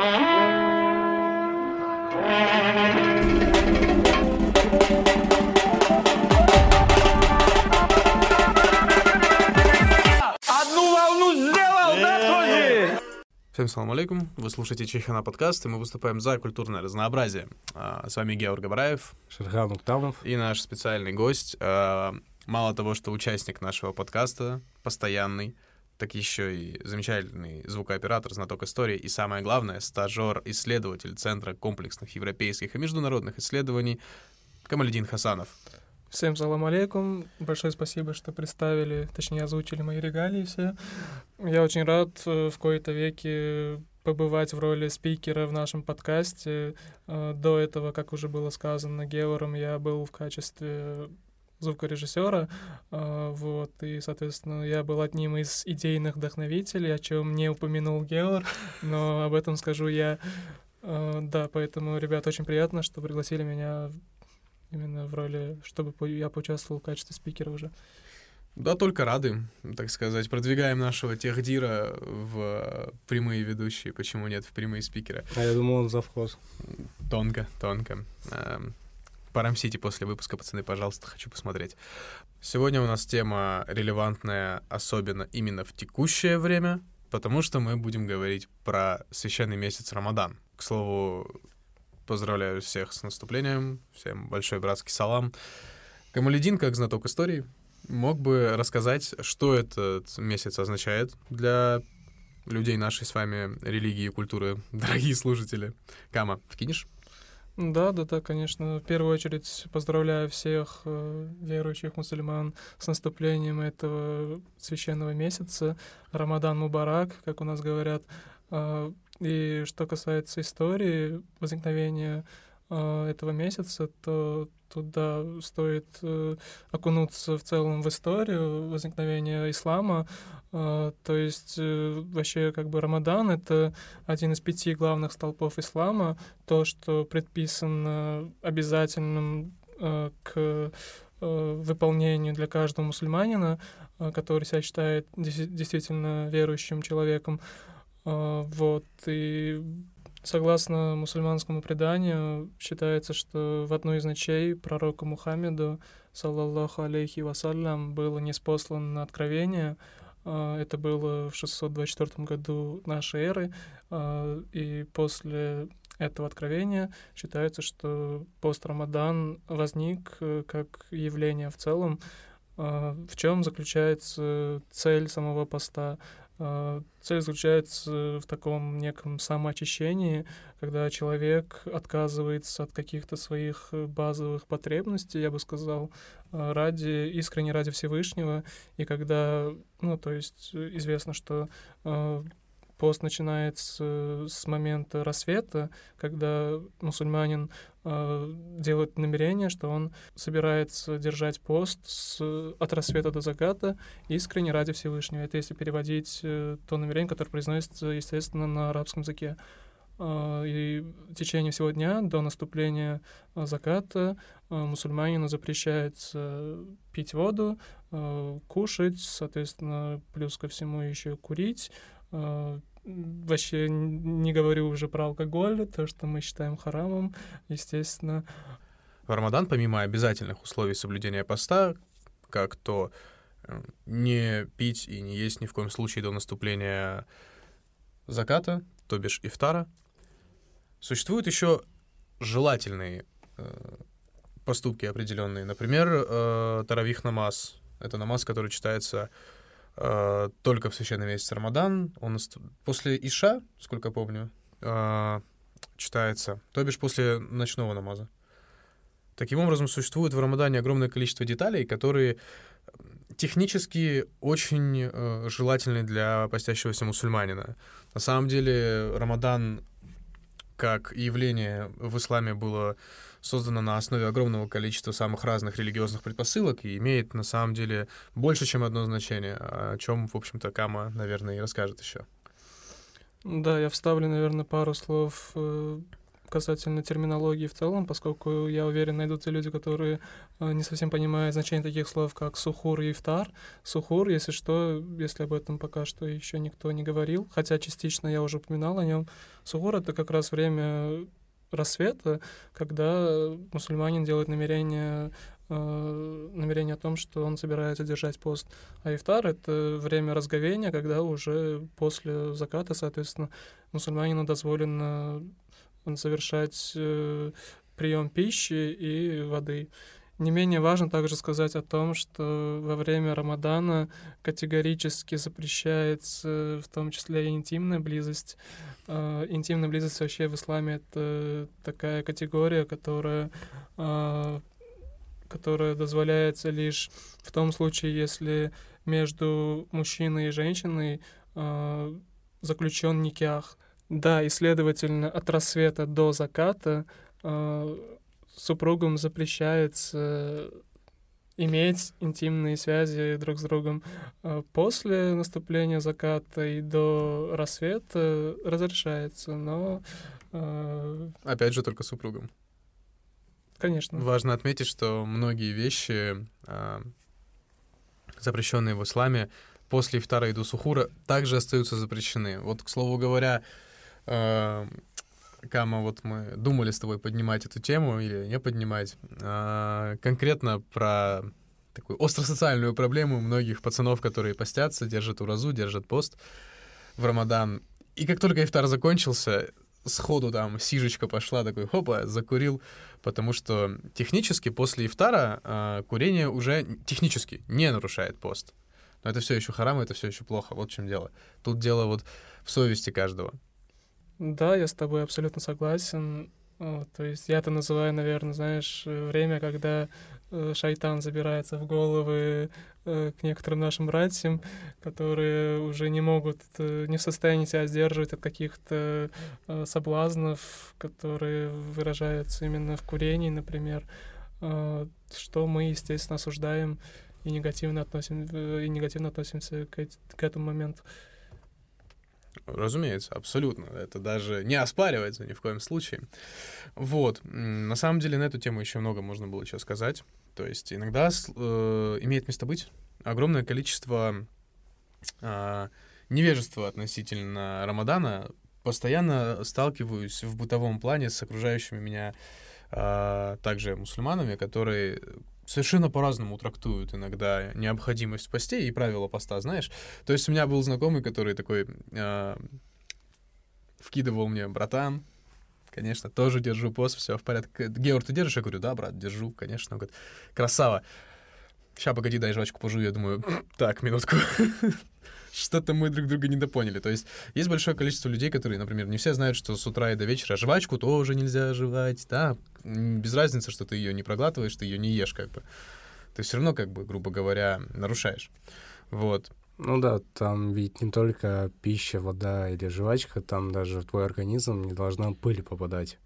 Всем салам алейкум, вы слушаете Чехана подкаст, и мы выступаем за культурное разнообразие. А, С вами Георг Габраев Шерхан Уктамов. и наш специальный гость. А, Мало того, что участник нашего подкаста, постоянный, так еще и замечательный звукооператор, знаток истории, и самое главное, стажер-исследователь Центра комплексных европейских и международных исследований Камаледин Хасанов. Всем салам алейкум. Большое спасибо, что представили, точнее, озвучили мои регалии все. Я очень рад э, в кои-то веки побывать в роли спикера в нашем подкасте. Э, До этого, как уже было сказано Геором, я был в качестве звукорежиссера, э, вот, и, соответственно, я был одним из идейных вдохновителей, о чем не упомянул Геор, но об этом скажу я. Э, Да, поэтому, ребят, очень приятно, что пригласили меня именно в роли, чтобы я поучаствовал в качестве спикера уже. Да, только рады, так сказать. Продвигаем нашего техдира в прямые ведущие, почему нет, в прямые спикеры. А я думал, он завхоз. Тонко, тонко. Порамсите после выпуска, пацаны, пожалуйста, хочу посмотреть. Сегодня у нас тема релевантная, особенно именно в текущее время, потому что мы будем говорить про священный месяц Рамадан. К слову, поздравляю всех с наступлением, всем большой братский салам. Камаледин, как знаток истории, мог бы рассказать, что этот месяц означает для людей нашей с вами религии и культуры, дорогие слушатели. Кама, вкинешь? Да, да, да, конечно. В первую очередь поздравляю всех э, верующих мусульман с наступлением этого священного месяца. Рамадан Мубарак, как у нас говорят. А, И что касается истории возникновения а, этого месяца, то туда стоит э, окунуться в целом в историю возникновения ислама. А, То есть э, вообще как бы Рамадан — это один из пяти главных столпов ислама, то, что предписано обязательным э, к э, выполнению для каждого мусульманина, э, который себя считает действительно верующим человеком. Э, Вот, и согласно мусульманскому преданию, считается, что в одну из ночей пророку Мухаммеду, саллаллаху алейхи вассалям, было неспослано откровение. Э, Это было в 624 году нашей эры, э, и после этого откровения считается, что пост Рамадан возник э, как явление в целом. Э, В чем заключается цель самого поста? Э, Цель заключается в таком неком самоочищении, когда человек отказывается от каких-то своих э, базовых потребностей, я бы сказал, э, ради, искренне ради Всевышнего, и когда, ну, то есть известно, что пост начинается с момента рассвета, когда мусульманин э, делает намерение, что он собирается держать пост с, от рассвета до заката искренне ради Всевышнего. Это если переводить э, то намерение, которое произносится, естественно, на арабском языке. Э, И в течение всего дня до наступления э, заката э, мусульманину запрещается пить воду, кушать, соответственно, плюс ко всему еще курить. Вообще не говорю уже про алкоголь, то, что мы считаем харамом, естественно. В Рамадан, помимо обязательных условий соблюдения поста, как то э, не пить и не есть ни в коем случае до наступления заката, то бишь ифтара, существуют еще желательные э, поступки определенные. Например, э, таравих намаз. Это намаз, который читается э, только в священный месяц Рамадан. Он после Иша, сколько помню, э, читается, то бишь после ночного намаза. Таким образом, существует в Рамадане огромное количество деталей, которые технически очень э, желательны для постящегося мусульманина. На самом деле, Рамадан как явление в исламе было создано на основе огромного количества самых разных религиозных предпосылок и имеет на самом деле больше, чем одно значение, о чем, в общем-то, Кама, наверное, и расскажет еще. Да, я вставлю, наверное, пару слов э, касательно терминологии в целом, поскольку я уверен, найдутся люди, которые э, не совсем понимают значение таких слов, как сухур и ифтар. Сухур, если что, если об этом пока что еще никто не говорил, хотя частично я уже упоминал о нем. Сухур — это как раз время рассвета, когда мусульманин делает намерение э, намерение о том, что он собирается держать пост. А ифтар — это время разговения, когда уже после заката, соответственно, мусульманину дозволено совершать э, прием пищи и воды. Не менее важно также сказать о том, что во время Рамадана категорически запрещается в том числе и интимная близость. Э, интимная близость вообще в исламе это такая категория, которая э, которая дозволяется лишь в том случае, если между мужчиной и женщиной э, заключен никях. Да, и, следовательно, от рассвета до заката э, супругам запрещается иметь интимные связи друг с другом. Э, после наступления заката и до рассвета разрешается, но... Э, Опять же, только супругам. Конечно. Важно отметить, что многие вещи, э, запрещенные в исламе, после и до сухура, также остаются запрещены. Вот, к слову говоря, Кама, вот мы думали с тобой поднимать эту тему или не поднимать. А, конкретно про такую остросоциальную проблему многих пацанов, которые постятся, держат уразу, держат пост в Рамадан. И как только ифтар закончился, сходу там сижечка пошла, такой хопа, закурил, потому что технически после ифтара э, курение уже технически не нарушает пост. Но это все еще харам, это все еще плохо. Вот в чем дело. Тут дело вот в совести каждого. Да, я с тобой абсолютно согласен. то есть я это называю, наверное, знаешь, время, когда э, шайтан забирается в головы э, к некоторым нашим братьям, которые уже не могут, э, не в состоянии себя сдерживать от каких-то соблазнов, которые выражаются именно в курении, например, что мы, естественно, осуждаем и негативно, относим, и негативно относимся к, к этому моменту. Разумеется, абсолютно. Это даже не оспаривается ни в коем случае. Вот. На самом деле на эту тему еще много можно было еще сказать. То есть иногда э, имеет место быть огромное количество э, невежества относительно Рамадана. Постоянно сталкиваюсь в бытовом плане с окружающими меня э, также мусульманами, которые совершенно по-разному трактуют иногда необходимость постей и правила поста, знаешь. То есть у меня был знакомый, который такой э, вкидывал мне, братан, конечно, тоже держу пост, все в порядке. Георг, ты держишь? Я говорю, да, брат, держу, конечно. Он говорит, красава. Сейчас, погоди, дай жвачку пожую. Я думаю, так, минутку. Что-то мы друг друга недопоняли. То есть есть большое количество людей, которые, например, не все знают, что с утра и до вечера жвачку тоже нельзя жевать, да, без разницы, что ты ее не проглатываешь, ты ее не ешь, как бы. Ты все равно, как бы, грубо говоря, нарушаешь. Вот. Ну да, там ведь не только пища, вода или жвачка, там даже в твой организм не должна пыль попадать.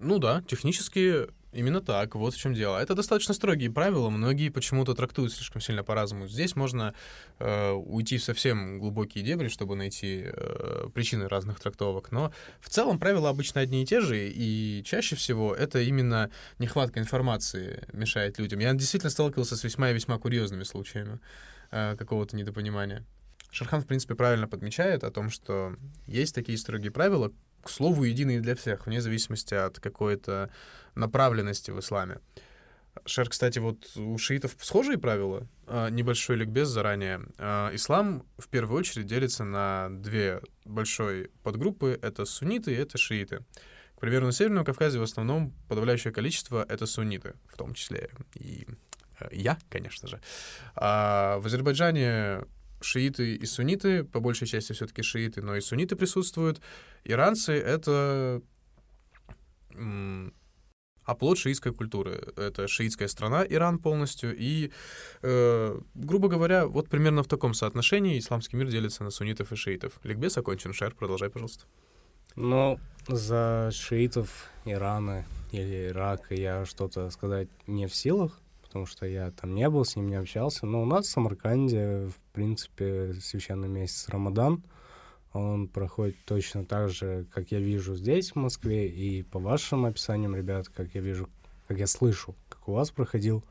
Ну да, технически именно так, вот в чем дело. Это достаточно строгие правила, многие почему-то трактуют слишком сильно по-разному. Здесь можно э, уйти в совсем глубокие дебри, чтобы найти э, причины разных трактовок, но в целом правила обычно одни и те же, и чаще всего это именно нехватка информации мешает людям. Я действительно сталкивался с весьма и весьма курьезными случаями э, какого-то недопонимания. Шерхан, в принципе, правильно подмечает о том, что есть такие строгие правила, к слову, единые для всех, вне зависимости от какой-то направленности в исламе. Шер, кстати, вот у шиитов схожие правила. А, небольшой ликбез заранее. А, ислам в первую очередь делится на две большой подгруппы. Это сунниты и это шииты. К примеру, на Северном Кавказе в основном подавляющее количество — это сунниты, в том числе и э, я, конечно же. А в Азербайджане шииты и сунниты, по большей части все-таки шииты, но и сунниты присутствуют. Иранцы — это оплот шиитской культуры. Это шиитская страна, Иран полностью. И, э, грубо говоря, вот примерно в таком соотношении исламский мир делится на суннитов и шиитов. Ликбез окончен. Шер, продолжай, пожалуйста. Ну, за шиитов Ирана или Ирака я что-то сказать не в силах, потому что я там не был, с ним не общался. Но у нас в Самарканде, в принципе, священный месяц Рамадан. Он проходит точно так же, как я вижу здесь, в Москве, и по вашим описаниям, ребят, как я вижу, как я слышу, как у вас проходил.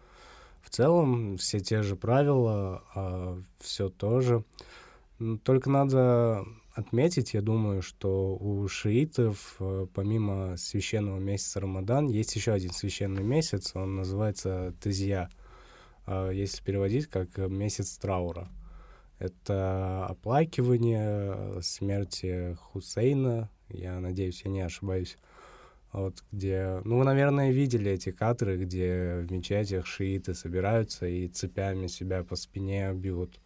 В целом все те же правила, а все то же. Только надо отметить, я думаю, что у шиитов, э, помимо священного месяца Рамадан, есть еще один священный месяц, он называется Тезия, а если переводить как э, месяц траура. Это оплакивание смерти Хусейна, я надеюсь, я не ошибаюсь, вот где... Ну, вы, наверное, видели эти кадры, где в мечетях шииты собираются и цепями себя по спине бьют.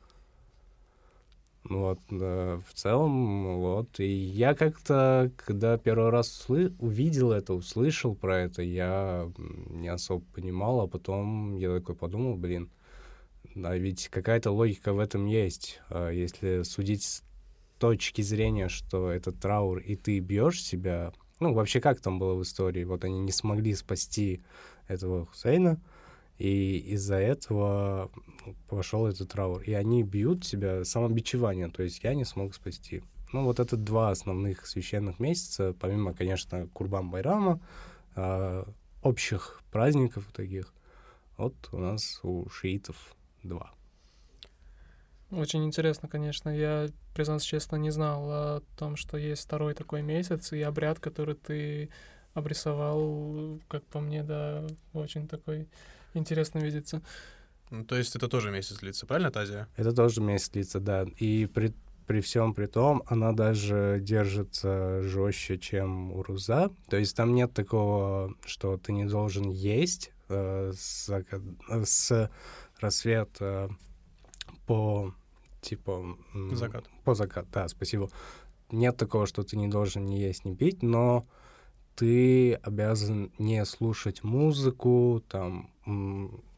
Вот, да, в целом, вот. И я как-то, когда первый раз слы- увидел это, услышал про это, я не особо понимал, а потом я такой подумал, блин, да, ведь какая-то логика в этом есть. А Если судить с точки зрения, что это траур, и ты бьешь себя, ну, вообще как там было в истории? Вот они не смогли спасти этого Хусейна, и из-за этого пошел этот траур. И они бьют себя самобичевание, то есть я не смог спасти. Ну, вот это два основных священных месяца, помимо, конечно, Курбан Байрама, а, общих праздников таких. Вот у нас у шиитов два. Очень интересно, конечно. Я, признаться честно, не знал о том, что есть второй такой месяц, и обряд, который ты обрисовал, как по мне, да, очень такой интересно видится. Ну, то есть это тоже месяц длится, правильно, Тазия? Это тоже месяц длится, да. И при, при всем при том, она даже держится жестче, чем у Руза. То есть там нет такого, что ты не должен есть э, с, э, с рассвета по типа... Закат. По закат, да, спасибо. Нет такого, что ты не должен ни есть, ни пить, но ты обязан не слушать музыку, там,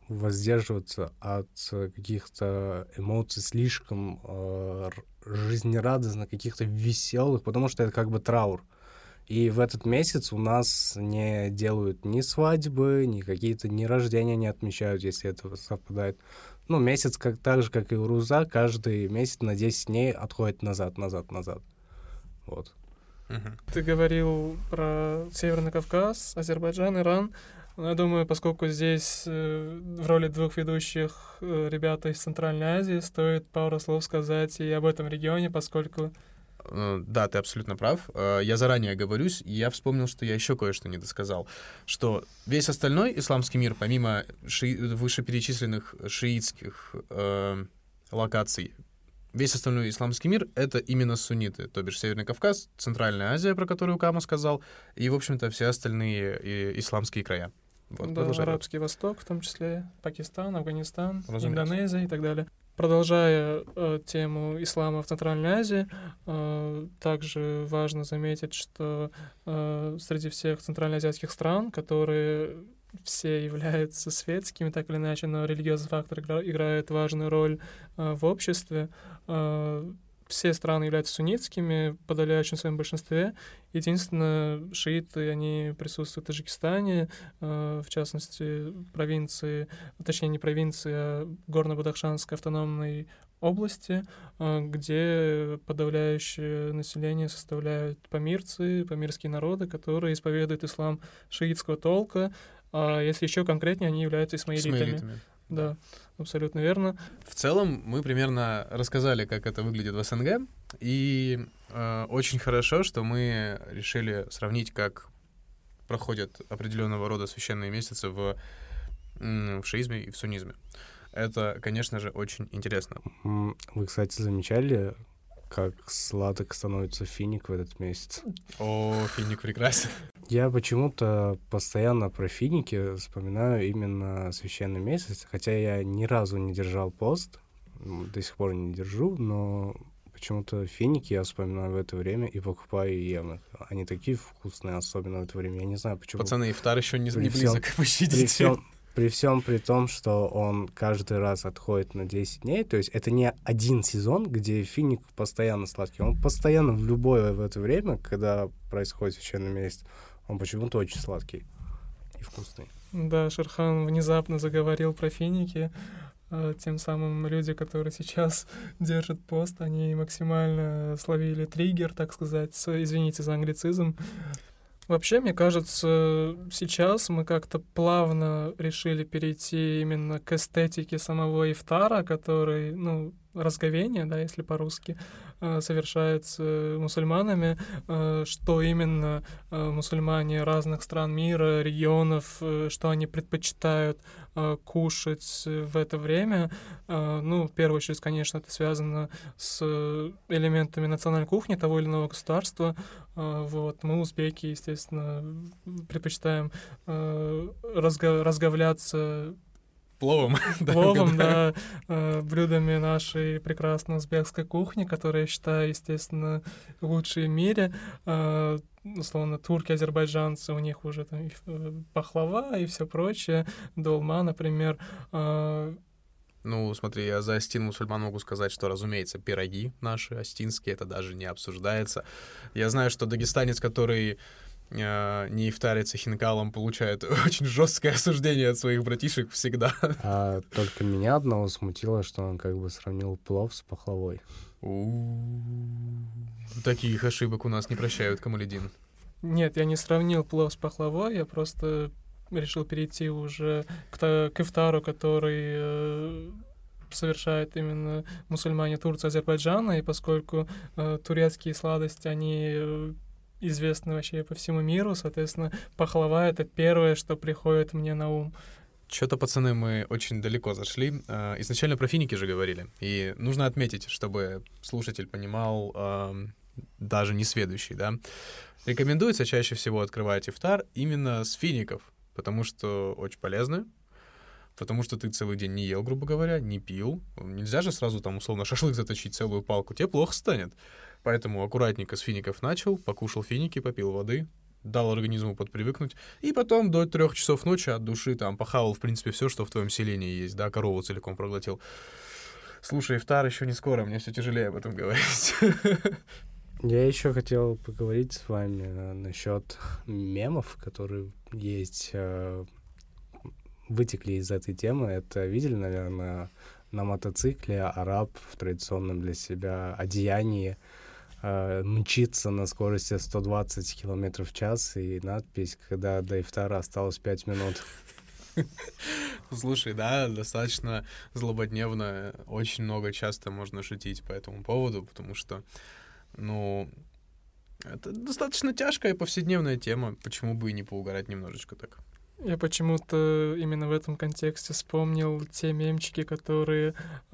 воздерживаться от каких-то эмоций слишком э, жизнерадостных, каких-то веселых, потому что это как бы траур. И в этот месяц у нас не делают ни свадьбы, ни какие-то ни рождения не отмечают, если это совпадает. Ну, месяц как так же, как и у Руза, каждый месяц на 10 дней отходит назад, назад, назад. Вот. Ты говорил про Северный Кавказ, Азербайджан, Иран. Ну, Я думаю, поскольку здесь э, в роли двух ведущих э, ребята из Центральной Азии, стоит пару слов сказать и об этом регионе, поскольку Э, Да, ты абсолютно прав. Э, Я заранее оговорюсь, и я вспомнил, что я еще кое-что не досказал. Что весь остальной исламский мир, помимо ши- вышеперечисленных шиитских э, локаций, весь остальной исламский мир — это именно сунниты, то бишь Северный Кавказ, Центральная Азия, про которую Кама сказал, и, в общем-то, все остальные исламские края. Вот, да, продолжай. Арабский Восток, в том числе Пакистан, Афганистан, Разумеется. Индонезия и так далее. Продолжая э, тему ислама в Центральной Азии, э, также важно заметить, что э, среди всех центральноазиатских стран, которые все являются светскими, так или иначе, но религиозный фактор игра- играет важную роль э, в обществе. Э, все страны являются суннитскими в подавляющем своем большинстве. Единственное, шииты, они присутствуют в Таджикистане, э, в частности, провинции, точнее, не провинции, а Горно-Бадахшанской автономной области, э, где подавляющее население составляют памирцы, памирские народы, которые исповедуют ислам шиитского толка, а если еще конкретнее, они являются исмаилитами. Исмаилитами. Да, абсолютно верно. В целом, мы примерно рассказали, как это выглядит в СНГ, и э, очень хорошо, что мы решили сравнить, как проходят определенного рода священные месяцы в, в шиизме и в суннизме. Это, конечно же, очень интересно. Вы, кстати, замечали, как сладок становится финик в этот месяц? О, финик прекрасен. Я почему-то постоянно про финики вспоминаю именно священный месяц, хотя я ни разу не держал пост, до сих пор не держу, но почему-то финики я вспоминаю в это время и покупаю и ем их. Они такие вкусные, особенно в это время. Я не знаю, почему. Пацаны, ифтар еще не, При не близок, при пощадите. всем, при всем при том, что он каждый раз отходит на 10 дней, то есть это не один сезон, где финик постоянно сладкий, он постоянно в любое в это время, когда происходит священный месяц, он почему-то очень сладкий и вкусный. Да, Шерхан внезапно заговорил про финики. э, тем самым люди, которые сейчас держат пост, они максимально словили триггер, так сказать, извините за англицизм. Вообще, мне кажется, сейчас мы как-то плавно решили перейти именно к эстетике самого ифтара, который, ну, разговение, да, если по-русски, э, совершается мусульманами, э, что именно э, мусульмане разных стран мира, регионов, э, что они предпочитают э, кушать в это время. Э, Ну, в первую очередь, конечно, это связано с элементами национальной кухни того или иного государства. Э, Вот. Мы, узбеки, естественно, предпочитаем э, разго- разговляться Пловом. пловом, да, э, блюдами нашей прекрасной узбекской кухни, которая, я считаю, естественно, лучшей в мире. Э, Условно, турки, азербайджанцы, у них уже там э, пахлава и все прочее, долма, например. Ну, смотри, я за Астин мусульман могу сказать, что, разумеется, пироги наши астинские, это даже не обсуждается. Я знаю, что дагестанец, который не ифтарится хинкалом, получает очень жесткое осуждение от своих братишек всегда. А только меня одного смутило, что он как бы сравнил плов с пахлавой. Таких ошибок у нас не прощают, Камаледин. Нет, я не сравнил плов с пахлавой, я просто решил перейти уже к, к ифтару, который э, совершает именно мусульмане Турции, Азербайджана, и поскольку э, турецкие сладости, они э, известны вообще по всему миру, соответственно, пахлава — это первое, что приходит мне на ум. Что-то, пацаны, мы очень далеко зашли. Э, Изначально про финики же говорили. И нужно отметить, чтобы слушатель понимал, даже не сведущий, да. Рекомендуется чаще всего открывать ифтар именно с фиников, потому что очень полезно, потому что ты целый день не ел, грубо говоря, не пил. Нельзя же сразу там условно шашлык заточить целую палку, тебе плохо станет. Поэтому аккуратненько с фиников начал, покушал финики, попил воды, дал организму подпривыкнуть, и потом до трех часов ночи от души там похавал, в принципе, все, что в твоем селении есть, да, корову целиком проглотил. Слушай, ифтар еще не скоро, мне все тяжелее об этом говорить. Я еще хотел поговорить с вами э, насчет мемов, которые есть, э, вытекли из этой темы. Это видели, наверное, на мотоцикле араб в традиционном для себя одеянии э, мчится на скорости 120 км в час, и надпись, когда до ифтара осталось 5 минут. Слушай, да, достаточно злободневно, очень много часто можно шутить по этому поводу, потому что, ну, это достаточно тяжкая повседневная тема, почему бы и не поугарать немножечко так. Я почему-то именно в этом контексте вспомнил те мемчики, которые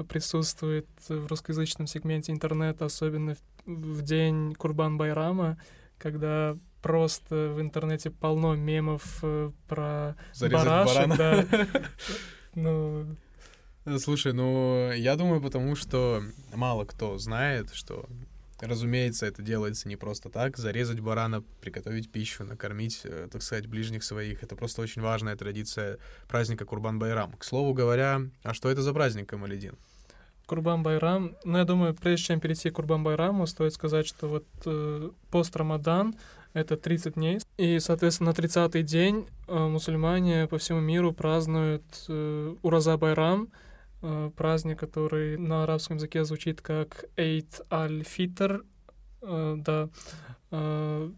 присутствуют в русскоязычном сегменте интернета, особенно в, в день Курбан-Байрама, когда просто в интернете полно мемов э, про Зарезать барашек, да. Ну, Слушай, ну, я думаю, потому что мало кто знает, что, разумеется, это делается не просто так. Зарезать барана, приготовить пищу, накормить, э, так сказать, ближних своих. Это просто очень важная традиция праздника Курбан-Байрам. К слову говоря, а что это за праздник, Камаледин? Курбан-Байрам. Ну, я думаю, прежде чем перейти к Курбан-Байраму, стоит сказать, что вот э, пост-Рамадан — это 30 дней. И, соответственно, на 30-й день э, мусульмане по всему миру празднуют э, Ураза-Байрам, э, праздник, который на арабском языке звучит как Эйт аль-Фитр. Э, да. Э,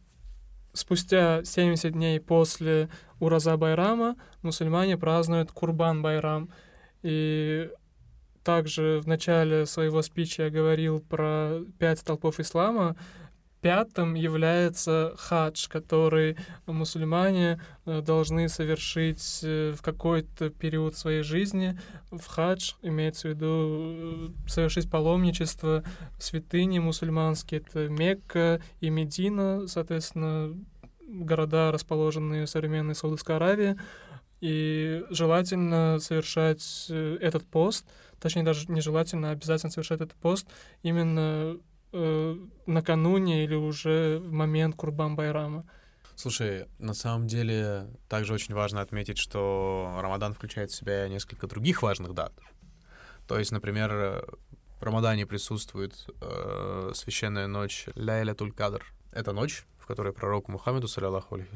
спустя 70 дней после Ураза-Байрама мусульмане празднуют Курбан-Байрам. И также в начале своего спича я говорил про пять столпов ислама. Пятым является хадж, который мусульмане э, должны совершить э, в какой-то период своей жизни. В хадж имеется в виду э, совершить паломничество святыни мусульманские. Это Мекка и Медина, соответственно, города, расположенные в современной Саудовской Аравии. И желательно совершать этот пост, точнее даже нежелательно, а обязательно совершать этот пост именно э, накануне или уже в момент Курбан-Байрама. Слушай, на самом деле также очень важно отметить, что Рамадан включает в себя несколько других важных дат. То есть, например, в Рамадане присутствует э, священная ночь Ляйля Туль-Кадр. Это ночь, в которой пророку Мухаммеду, саллиллаху алейхи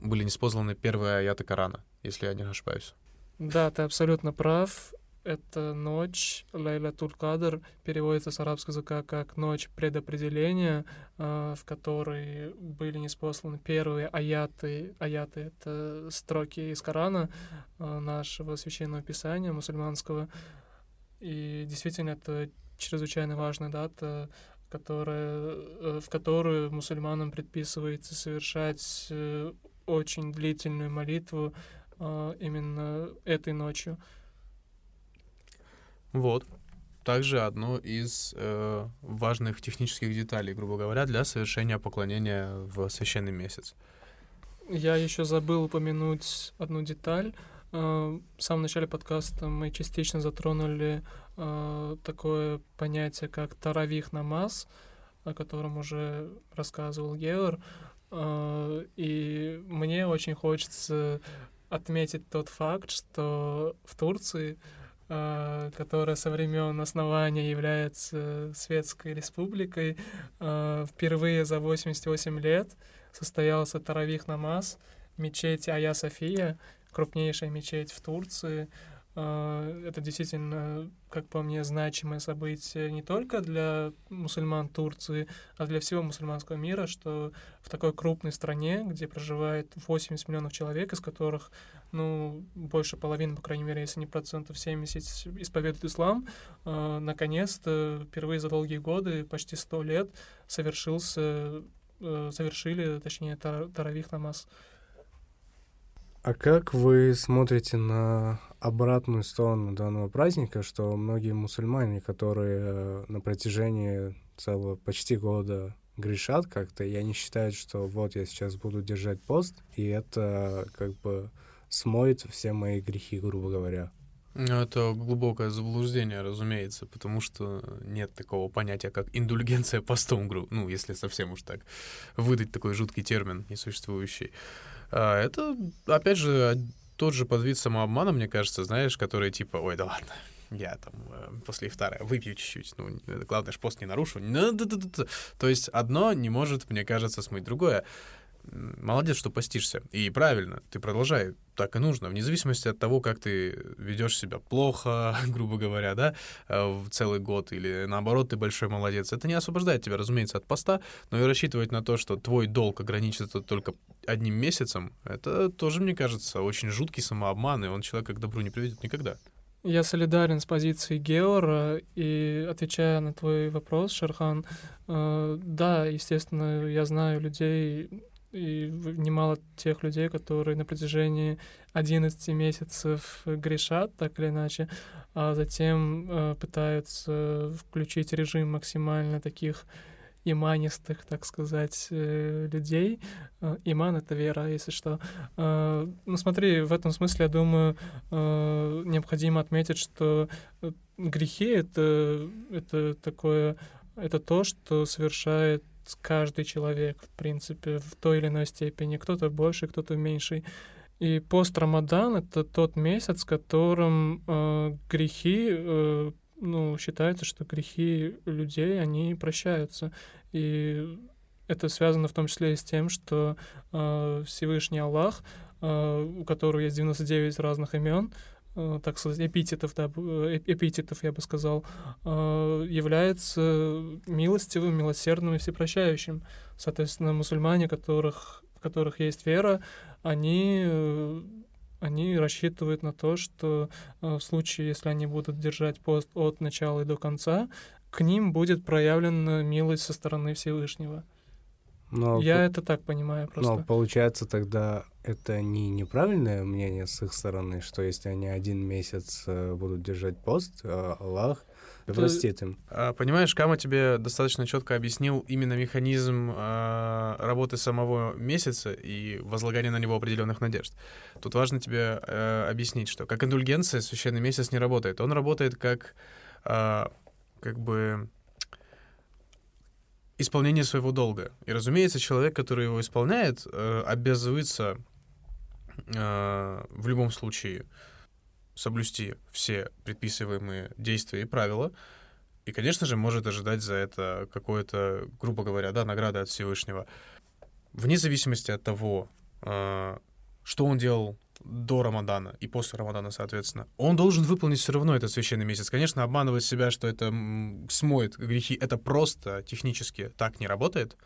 были неспосланы первые аяты Корана, если я не ошибаюсь. Да, ты абсолютно прав. Это ночь, Лейля Тулькадр, переводится с арабского языка как «ночь предопределения», э, в которой были неспосланы первые аяты. Аяты — это строки из Корана, э, нашего священного писания мусульманского. И действительно, это чрезвычайно важная дата, которая, э, в которую мусульманам предписывается совершать очень длительную молитву именно этой ночью. Вот. Также одно из э, важных технических деталей, грубо говоря, для совершения поклонения в священный месяц. Я еще забыл упомянуть одну деталь. Э, в самом начале подкаста мы частично затронули э, такое понятие, как таравих намаз, о котором уже рассказывал Геор. Э, и мне очень хочется отметить тот факт, что в Турции а, которая со времен основания является Светской Республикой. А, впервые за 88 лет состоялся Таравих Намаз в мечети Ая София, крупнейшая мечеть в Турции. А, это действительно, как по мне, значимое событие не только для мусульман Турции, а для всего мусульманского мира, что в такой крупной стране, где проживает 80 миллионов человек, из которых ну, больше половины, по крайней мере, если не процентов 70, исповедует ислам, э, наконец-то, впервые за долгие годы, почти сто лет, совершился, э, совершили, точнее, тар, таравих намаз. А как вы смотрите на обратную сторону данного праздника, что многие мусульмане, которые э, на протяжении целого почти года грешат как-то, и они считают, что вот я сейчас буду держать пост, и это как бы смоет все мои грехи, грубо говоря. Ну, это глубокое заблуждение, разумеется, потому что нет такого понятия, как индульгенция постом, ну, если совсем уж так выдать такой жуткий термин, несуществующий. А это, опять же, тот же подвид самообмана, мне кажется, знаешь, который типа, ой, да ладно, я там э, после ифтара выпью чуть-чуть, ну, главное, ж пост не нарушу. То есть одно не может, мне кажется, смыть другое молодец, что постишься. И правильно, ты продолжай, так и нужно, вне зависимости от того, как ты ведешь себя плохо, грубо говоря, да, э, в целый год, или наоборот, ты большой молодец. Это не освобождает тебя, разумеется, от поста, но и рассчитывать на то, что твой долг ограничится только одним месяцем, это тоже, мне кажется, очень жуткий самообман, и он человека к добру не приведет никогда. Я солидарен с позицией Геора, и отвечая на твой вопрос, Шерхан, э, да, естественно, я знаю людей, и немало тех людей, которые на протяжении 11 месяцев грешат так или иначе, а затем э, пытаются включить режим максимально таких иманистых, так сказать, э, людей. Э, иман — это вера, если что. Э, ну, смотри, в этом смысле, я думаю, э, необходимо отметить, что э, грехи — это, это такое, это то, что совершает каждый человек, в принципе, в той или иной степени. Кто-то больше, кто-то меньший. И пост Рамадан — это тот месяц, в котором э, грехи, э, ну, считается, что грехи людей, они прощаются. И это связано в том числе и с тем, что э, Всевышний Аллах, э, у которого есть 99 разных имен, так сказать, эпитетов, да, э, эпитетов, я бы сказал, э, является милостивым, милосердным и всепрощающим. Соответственно, мусульмане, которых, в которых есть вера, они, они рассчитывают на то, что в случае, если они будут держать пост от начала и до конца, к ним будет проявлена милость со стороны Всевышнего. Но, Я это так понимаю просто. Но получается тогда это не неправильное мнение с их стороны, что если они один месяц э, будут держать пост, э, Аллах простит им. А, понимаешь, Кама тебе достаточно четко объяснил именно механизм э, работы самого месяца и возлагания на него определенных надежд. Тут важно тебе э, объяснить, что как индульгенция священный месяц не работает. Он работает как э, как бы исполнение своего долга. И, разумеется, человек, который его исполняет, обязывается э, в любом случае соблюсти все предписываемые действия и правила, и, конечно же, может ожидать за это какое-то, грубо говоря, да, награда от Всевышнего. Вне зависимости от того, э, что он делал до Рамадана и после Рамадана, соответственно, он должен выполнить все равно этот священный месяц. Конечно, обманывать себя, что это смоет грехи, это просто технически так не работает.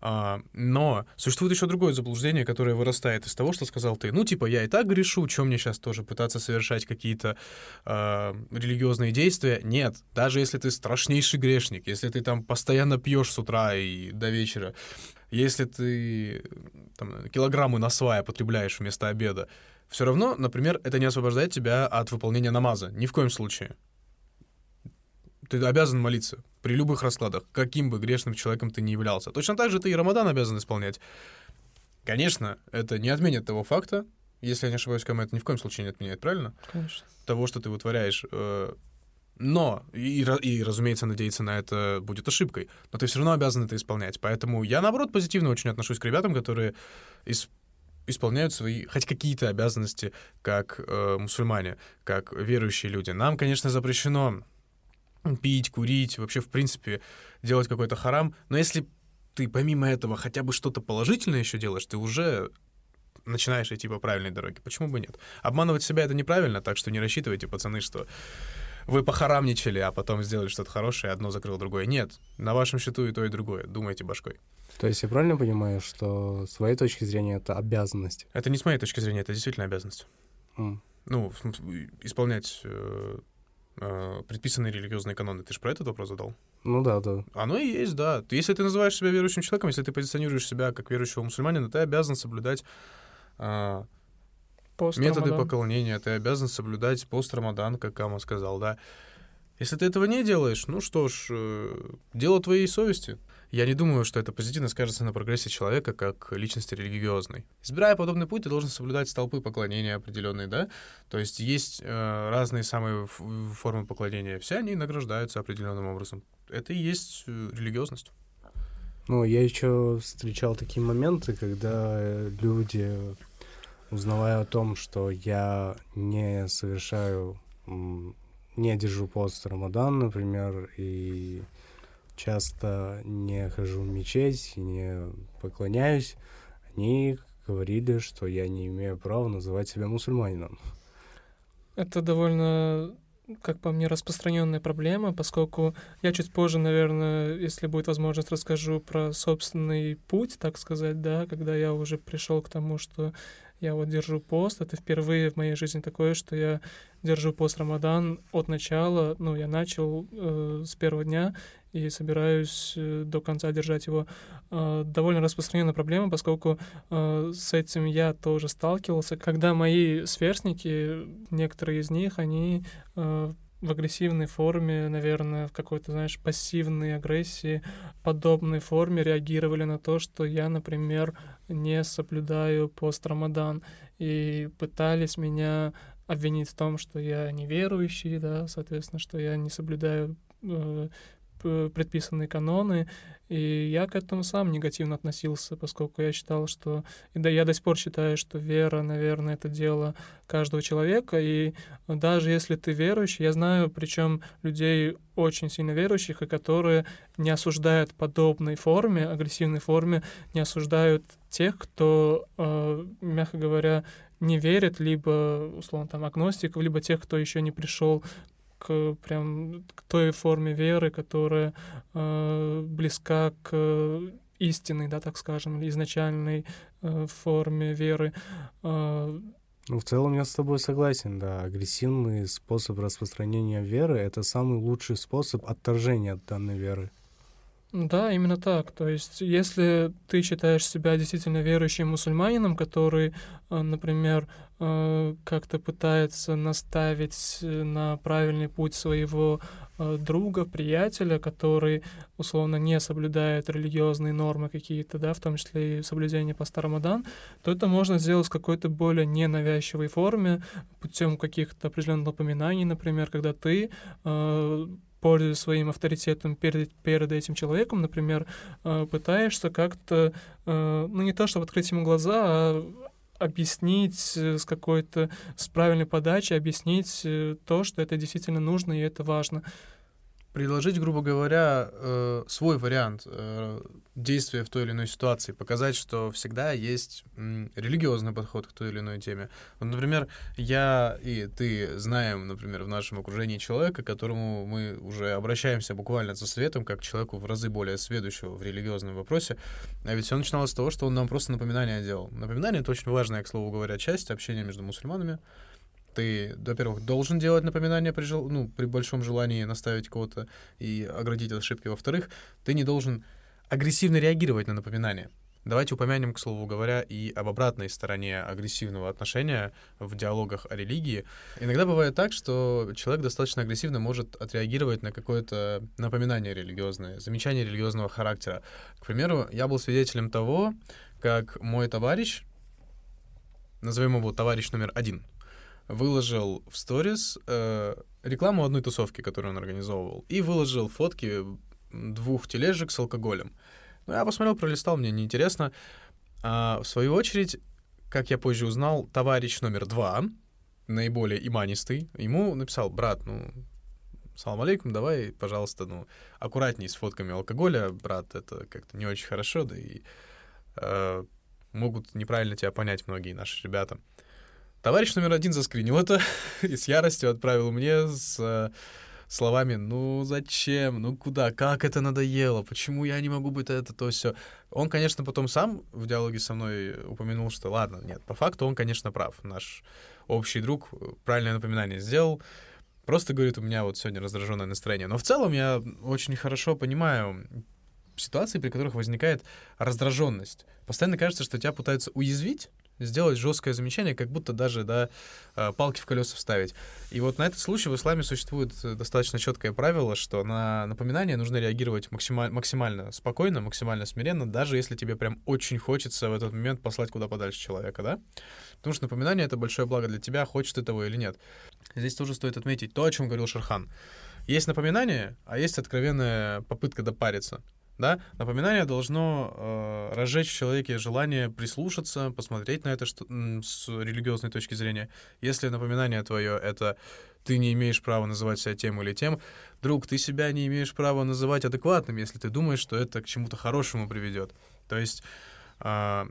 А, но существует еще другое заблуждение, которое вырастает из того, что сказал ты. Ну, типа, я и так грешу, чем мне сейчас тоже пытаться совершать какие-то а, религиозные действия? Нет, даже если ты страшнейший грешник, если ты там постоянно пьешь с утра и до вечера, если ты там, килограммы насвая потребляешь вместо обеда, все равно, например, это не освобождает тебя от выполнения намаза. Ни в коем случае. Ты обязан молиться при любых раскладах, каким бы грешным человеком ты ни являлся. Точно так же ты и Рамадан обязан исполнять. Конечно, это не отменит того факта, если я не ошибаюсь, Кама, это ни в коем случае не отменяет, правильно? Конечно. Того, что ты вытворяешь. э, Но, и, и, разумеется, надеяться на это будет ошибкой, но ты все равно обязан это исполнять. Поэтому я, наоборот, позитивно очень отношусь к ребятам, которые ис- исполняют свои хоть какие-то обязанности как э, мусульмане, как верующие люди. Нам, конечно, запрещено пить, курить, вообще, в принципе, делать какой-то харам. Но если ты помимо этого хотя бы что-то положительное еще делаешь, ты уже начинаешь идти по правильной дороге. Почему бы нет? Обманывать себя — это неправильно, так что не рассчитывайте, пацаны, что вы похарамничали, а потом сделали что-то хорошее, одно закрыло другое. Нет, на вашем счету и то, и другое. Думайте башкой. То есть я правильно понимаю, что с твоей точки зрения это обязанность? Это не с моей точки зрения, это действительно обязанность. М. Ну, исполнять э, э, предписанные религиозные каноны. Ты же про этот вопрос задал? Ну да, да. Оно и есть, да. Ты- Если ты называешь себя верующим человеком, если ты позиционируешь себя как верующего мусульманина, ты обязан соблюдать Пост методы Рамадан. поклонения, ты обязан соблюдать пост Рамадан, как Кама сказал, да. Если ты этого не делаешь, ну что ж, э, дело твоей совести. Я не думаю, что это позитивно скажется на прогрессе человека как личности религиозной. Избирая подобный путь, ты должен соблюдать столпы поклонения определенные, да? То есть есть э, разные самые формы поклонения. Все они награждаются определенным образом. Это и есть э, религиозность. Ну, я еще встречал такие моменты, когда э, люди, узнавая о том, что я не совершаю, не держу пост Рамадан, например, и часто не хожу в мечеть, не поклоняюсь, они говорили, что я не имею права называть себя мусульманином. Это довольно, как по мне, распространенная проблема, поскольку я чуть позже, наверное, если будет возможность, расскажу про собственный путь, так сказать, да, когда я уже пришел к тому, что я вот держу пост. Это впервые в моей жизни такое, что я держу пост Рамадан от начала. Ну, я начал э, с первого дня и собираюсь э, до конца держать его. Э, довольно распространенная проблема, поскольку э, с этим я тоже сталкивался. Когда мои сверстники, некоторые из них, они э, в агрессивной форме, наверное, в какой-то, знаешь, пассивной агрессии, подобной форме реагировали на то, что я, например, не соблюдаю пост Рамадан, и пытались меня обвинить в том, что я неверующий, да, соответственно, что я не соблюдаю э, предписанные каноны, и я к этому сам негативно относился, поскольку я считал, что... И да, я до сих пор считаю, что вера, наверное, это дело каждого человека, и даже если ты верующий, я знаю, причем людей очень сильно верующих, и которые не осуждают подобной форме, агрессивной форме, не осуждают тех, кто, э, мягко говоря, не верит, либо, условно, там, агностиков, либо тех, кто еще не пришел к прям к той форме веры, которая э, близка к истинной, да, так скажем, или изначальной э, форме веры. Э, Ну, в целом я с тобой согласен, да. Агрессивный способ распространения веры — это самый лучший способ отторжения от данной веры. Да, именно так. То есть, если ты считаешь себя действительно верующим мусульманином, который, э, например, как-то пытается наставить э, на правильный путь своего э, друга, приятеля, который, условно, не соблюдает религиозные нормы какие-то, да, в том числе и соблюдение поста Рамадан, то это можно сделать в какой-то более ненавязчивой форме, путем каких-то определенных напоминаний, например, когда ты э, пользуясь своим авторитетом перед, перед этим человеком, например, э, пытаешься как-то, э, ну не то чтобы открыть ему глаза, а объяснить э, с какой-то, с правильной подачей, объяснить э, то, что это действительно нужно и это важно. Предложить, грубо говоря, э, свой вариант э, действия в той или иной ситуации, показать, что всегда есть м, религиозный подход к той или иной теме. Вот, например, я и ты знаем, например, в нашем окружении человека, к которому мы уже обращаемся буквально за советом, как к человеку в разы более сведущего в религиозном вопросе. А ведь все начиналось с того, что он нам просто напоминание делал. Напоминание — это очень важная, к слову говоря, часть общения между мусульманами ты, во-первых, должен делать напоминания при, жел... ну, при большом желании наставить кого-то и оградить от ошибки. Во-вторых, ты не должен агрессивно реагировать на напоминания. Давайте упомянем, к слову говоря, и об обратной стороне агрессивного отношения в диалогах о религии. Иногда бывает так, что человек достаточно агрессивно может отреагировать на какое-то напоминание религиозное, замечание религиозного характера. К примеру, я был свидетелем того, как мой товарищ, назовем его товарищ номер один, выложил в сторис э, рекламу одной тусовки, которую он организовывал, и выложил фотки двух тележек с алкоголем. Ну, я посмотрел, пролистал, мне неинтересно. А, в свою очередь, как я позже узнал, товарищ номер два, наиболее иманистый, ему написал, брат, ну, салам алейкум, давай, пожалуйста, ну, аккуратней с фотками алкоголя, брат, это как-то не очень хорошо, да и э, могут неправильно тебя понять многие наши ребята. Товарищ номер один заскринил это и с яростью отправил мне с э, словами «Ну зачем? Ну куда? Как это надоело? Почему я не могу быть это, то все?» Он, конечно, потом сам в диалоге со мной упомянул, что ладно, нет, по факту он, конечно, прав. Наш общий друг правильное напоминание сделал. Просто говорит, у меня вот сегодня раздраженное настроение. Но в целом я очень хорошо понимаю ситуации, при которых возникает раздраженность. Постоянно кажется, что тебя пытаются уязвить, сделать жесткое замечание, как будто даже да, а, палки в колеса вставить. И вот на этот случай в исламе существует э, достаточно четкое правило, что на напоминание нужно реагировать максимально, максимально спокойно, максимально смиренно, даже если тебе прям очень хочется в этот момент послать куда подальше человека, да? Потому что напоминание — это большое благо для тебя, хочешь ты того или нет. Здесь тоже стоит отметить то, о чем говорил Шерхан. Есть напоминание, а есть откровенная попытка допариться да, напоминание должно э, разжечь в человеке желание прислушаться, посмотреть на это что, с религиозной точки зрения. Если напоминание твое — это ты не имеешь права называть себя тем или тем, друг, ты себя не имеешь права называть адекватным, если ты думаешь, что это к чему-то хорошему приведет. То есть э,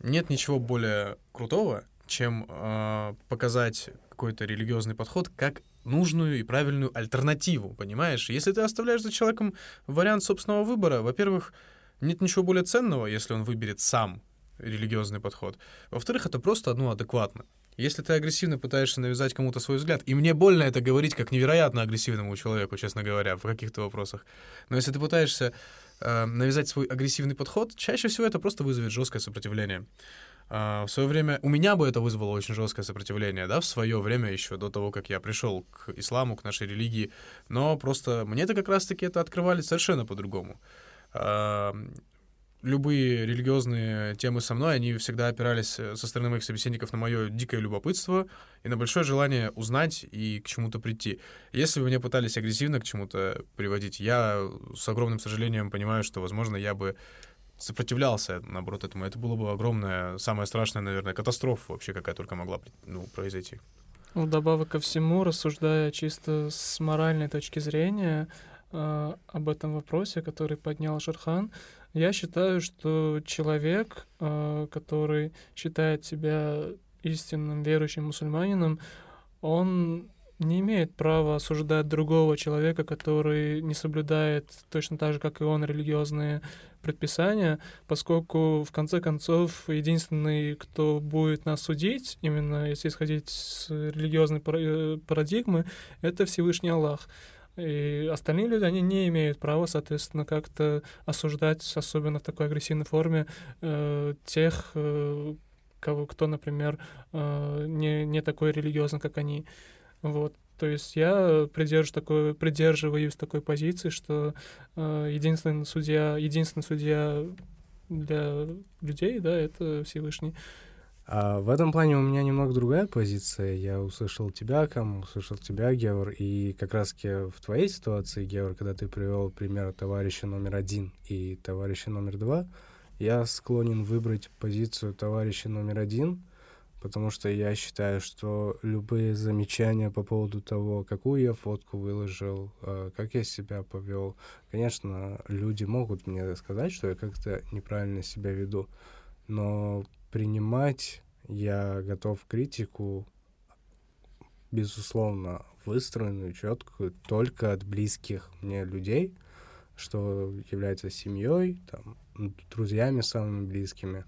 нет ничего более крутого, чем э, показать какой-то религиозный подход как нужную и правильную альтернативу, понимаешь? Если ты оставляешь за человеком вариант собственного выбора, во-первых, нет ничего более ценного, если он выберет сам религиозный подход. Во-вторых, это просто одно адекватно. Если ты агрессивно пытаешься навязать кому-то свой взгляд, и мне больно это говорить как невероятно агрессивному человеку, честно говоря, в каких-то вопросах, но если ты пытаешься э, навязать свой агрессивный подход, чаще всего это просто вызовет жесткое сопротивление. А, в свое время у меня бы это вызвало очень жесткое сопротивление, да, в свое время еще до того, как я пришел к исламу, к нашей религии, но просто мне-то как раз-таки это открывали совершенно по-другому. А, любые религиозные темы со мной, они всегда опирались э, со стороны моих собеседников на мое дикое любопытство и на большое желание узнать и к чему-то прийти. Если бы мне пытались агрессивно к чему-то приводить, я с огромным сожалением понимаю, что, возможно, я бы сопротивлялся, наоборот, этому. Это было бы огромная, самая страшная, наверное, катастрофа вообще, какая только могла ну, произойти. Вдобавок ко всему, рассуждая чисто с моральной точки зрения э, об этом вопросе, который поднял Шерхан, я считаю, что человек, э, который считает себя истинным верующим мусульманином, он не имеет права осуждать другого человека, который не соблюдает точно так же, как и он, религиозные предписания, поскольку, в конце концов, единственный, кто будет нас судить, именно если исходить с религиозной э, парадигмы, это Всевышний Аллах. И остальные люди, они не имеют права, соответственно, как-то осуждать, особенно в такой агрессивной форме, э, тех, э, кого, кто, например, э, не, не такой религиозный, как они. Вот. То есть я придерживаюсь такой, придерживаюсь такой позиции, что э, единственный судья, единственный судья для людей, да, это Всевышний. А в этом плане у меня немного другая позиция. Я услышал тебя, Кам, услышал тебя, Гевр, и как раз-таки в твоей ситуации, Гевр, когда ты привел пример товарища номер один и товарища номер два, я склонен выбрать позицию товарища номер один — потому что я считаю, что любые замечания по поводу того, какую я фотку выложил, э, как я себя повел, конечно, люди могут мне сказать, что я как-то неправильно себя веду, но принимать я готов критику, безусловно, выстроенную, четкую, только от близких мне людей, что является семьей, там, друзьями самыми близкими.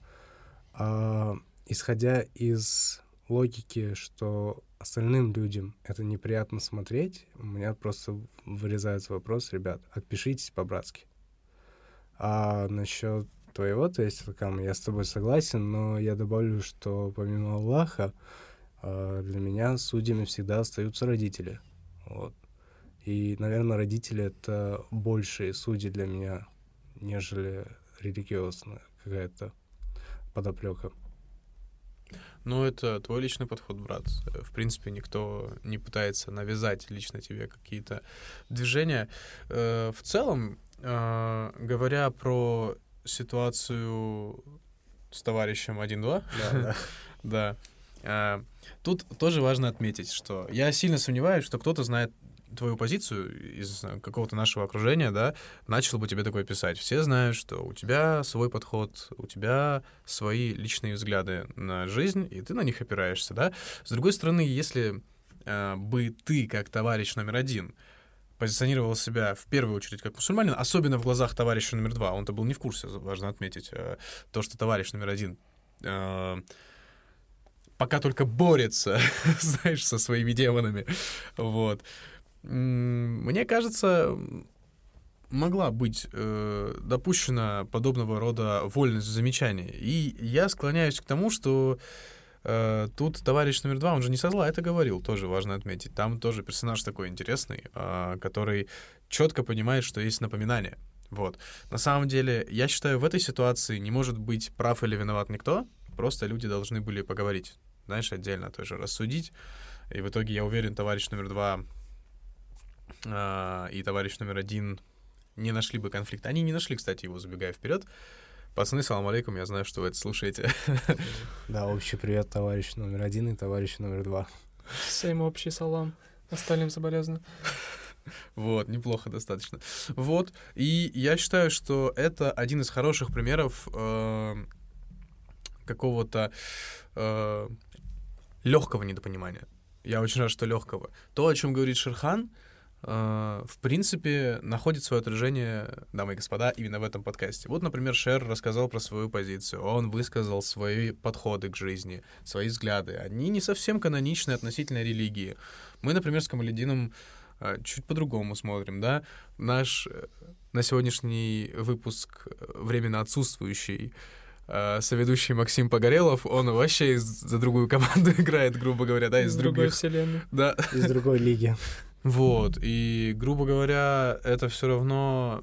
А, исходя из логики, что остальным людям это неприятно смотреть, у меня просто вырезается вопрос, ребят, отпишитесь по-братски. А насчет твоего, то есть, Кам, я с тобой согласен, но я добавлю, что помимо Аллаха, а, для меня судьями всегда остаются родители. Вот. И, наверное, родители — это большие судьи для меня, нежели религиозная какая-то подоплека. Ну, это твой личный подход, брат. В принципе, никто не пытается навязать лично тебе какие-то движения. Э, в целом, э, говоря про ситуацию с товарищем 1-2, Да, да, э, тут тоже важно отметить, что я сильно сомневаюсь, что кто-то знает твою позицию из какого-то нашего окружения, да, начал бы тебе такое писать. Все знают, что у тебя свой подход, у тебя свои личные взгляды на жизнь, и ты на них опираешься, да. С другой стороны, если э, бы ты, как товарищ номер один, позиционировал себя в первую очередь как мусульманин, особенно в глазах товарища номер два, он-то был не в курсе, важно отметить, э, то, что товарищ номер один э, пока только борется, знаешь, со своими демонами, вот, мне кажется, могла быть э, допущена подобного рода вольность в замечании. И я склоняюсь к тому, что э, тут товарищ номер два, он же не со зла это говорил, тоже важно отметить. Там тоже персонаж такой интересный, э, который четко понимает, что есть напоминание. Вот. На самом деле, я считаю, в этой ситуации не может быть прав или виноват никто, просто люди должны были поговорить, знаешь, отдельно тоже рассудить. И в итоге, я уверен, товарищ номер два а, и товарищ номер один не нашли бы конфликт. Они не нашли, кстати, его, забегая вперед. Пацаны, салам алейкум, я знаю, что вы это слушаете. Да, общий привет, товарищ номер один и товарищ номер два. Всем общий салам. Остальным соболезную. Вот, неплохо достаточно. Вот, и я считаю, что это один из хороших примеров э, какого-то э, легкого недопонимания. Я очень рад, что легкого. То, о чем говорит Шерхан, а, в принципе, находит свое отражение, дамы и господа, именно в этом подкасте. Вот, например, Шер рассказал про свою позицию, он высказал свои подходы к жизни, свои взгляды. Они не совсем каноничны относительно религии. Мы, например, с Камаледином а, чуть по-другому смотрим, да. Наш э, на сегодняшний выпуск э, временно отсутствующий э, соведущий Максим Погорелов, он вообще из, за другую команду играет, грубо говоря, да, из, Из других. другой вселенной. Да. Из другой лиги. Вот, и, грубо говоря, это все равно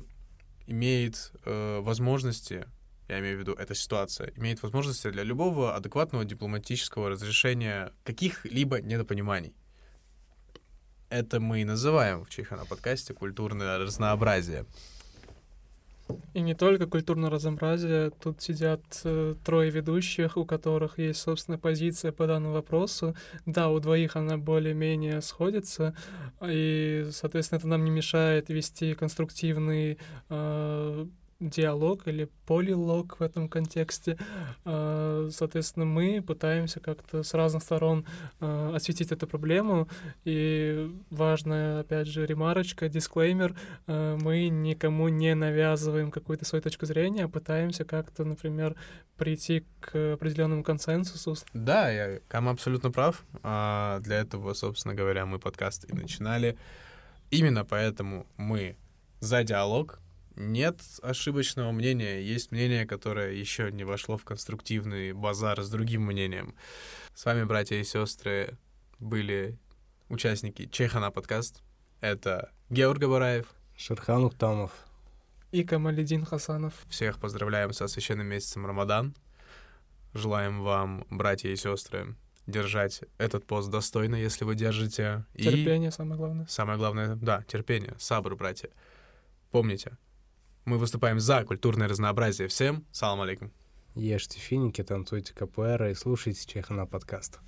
имеет э, возможности, я имею в виду, эта ситуация, имеет возможности для любого адекватного дипломатического разрешения каких-либо недопониманий. Это мы и называем в Чехана подкасте культурное разнообразие. И не только культурное разнообразие. Тут сидят э, трое ведущих, у которых есть собственная позиция по данному вопросу. Да, у двоих она более-менее сходится, и, соответственно, это нам не мешает вести конструктивный э, диалог или полилог в этом контексте. Э, Соответственно, мы пытаемся как-то с разных сторон э, осветить эту проблему. И важная, опять же, ремарочка, дисклеймер, э, мы никому не навязываем какую-то свою точку зрения, а пытаемся как-то, например, прийти к определенному консенсусу. Да, я Кам абсолютно прав. А, Для этого, собственно говоря, мы подкаст и начинали. Именно поэтому мы за диалог, нет ошибочного мнения, есть мнение, которое еще не вошло в конструктивный базар с другим мнением. С вами, братья и сестры, были участники Чехана подкаст. Это Георг Габараев. Шерхан Ухтамов. И Камаледин Хасанов. Всех поздравляем со священным месяцем Рамадан. Желаем вам, братья и сестры, держать этот пост достойно, если вы держите. И Терпение самое главное. Самое главное, да, терпение, сабр, братья. Помните, мы выступаем за культурное разнообразие. Всем салам алейкум. Ешьте финики, танцуйте капуэра и слушайте Чехана подкаст.